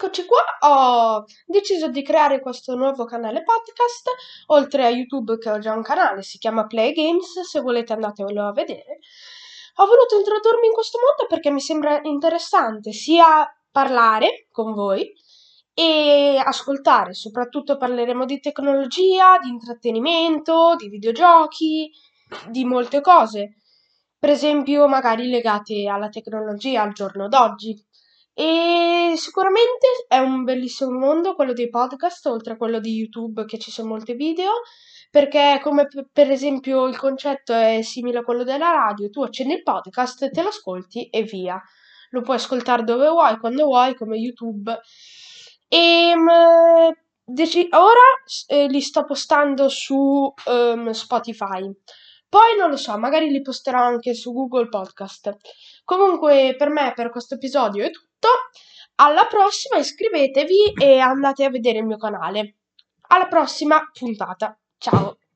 Eccoci qua, ho deciso di creare questo nuovo canale podcast, oltre a YouTube che ho già un canale, si chiama Play Games, se volete andatevelo a vedere. Ho voluto introdurmi in questo mondo perché mi sembra interessante sia parlare con voi e ascoltare, soprattutto parleremo di tecnologia, di intrattenimento, di videogiochi, di molte cose, per esempio magari legate alla tecnologia al giorno d'oggi. E sicuramente è un bellissimo mondo quello dei podcast, oltre a quello di YouTube che ci sono molti video, perché come per esempio il concetto è simile a quello della radio, tu accendi il podcast, te lo ascolti e via. Lo puoi ascoltare dove vuoi, quando vuoi, come YouTube. E um, deci- ora eh, li sto postando su um, Spotify. Poi non lo so, magari li posterò anche su Google Podcast. Comunque, per me, per questo episodio è tutto. Alla prossima, iscrivetevi e andate a vedere il mio canale. Alla prossima puntata. Ciao!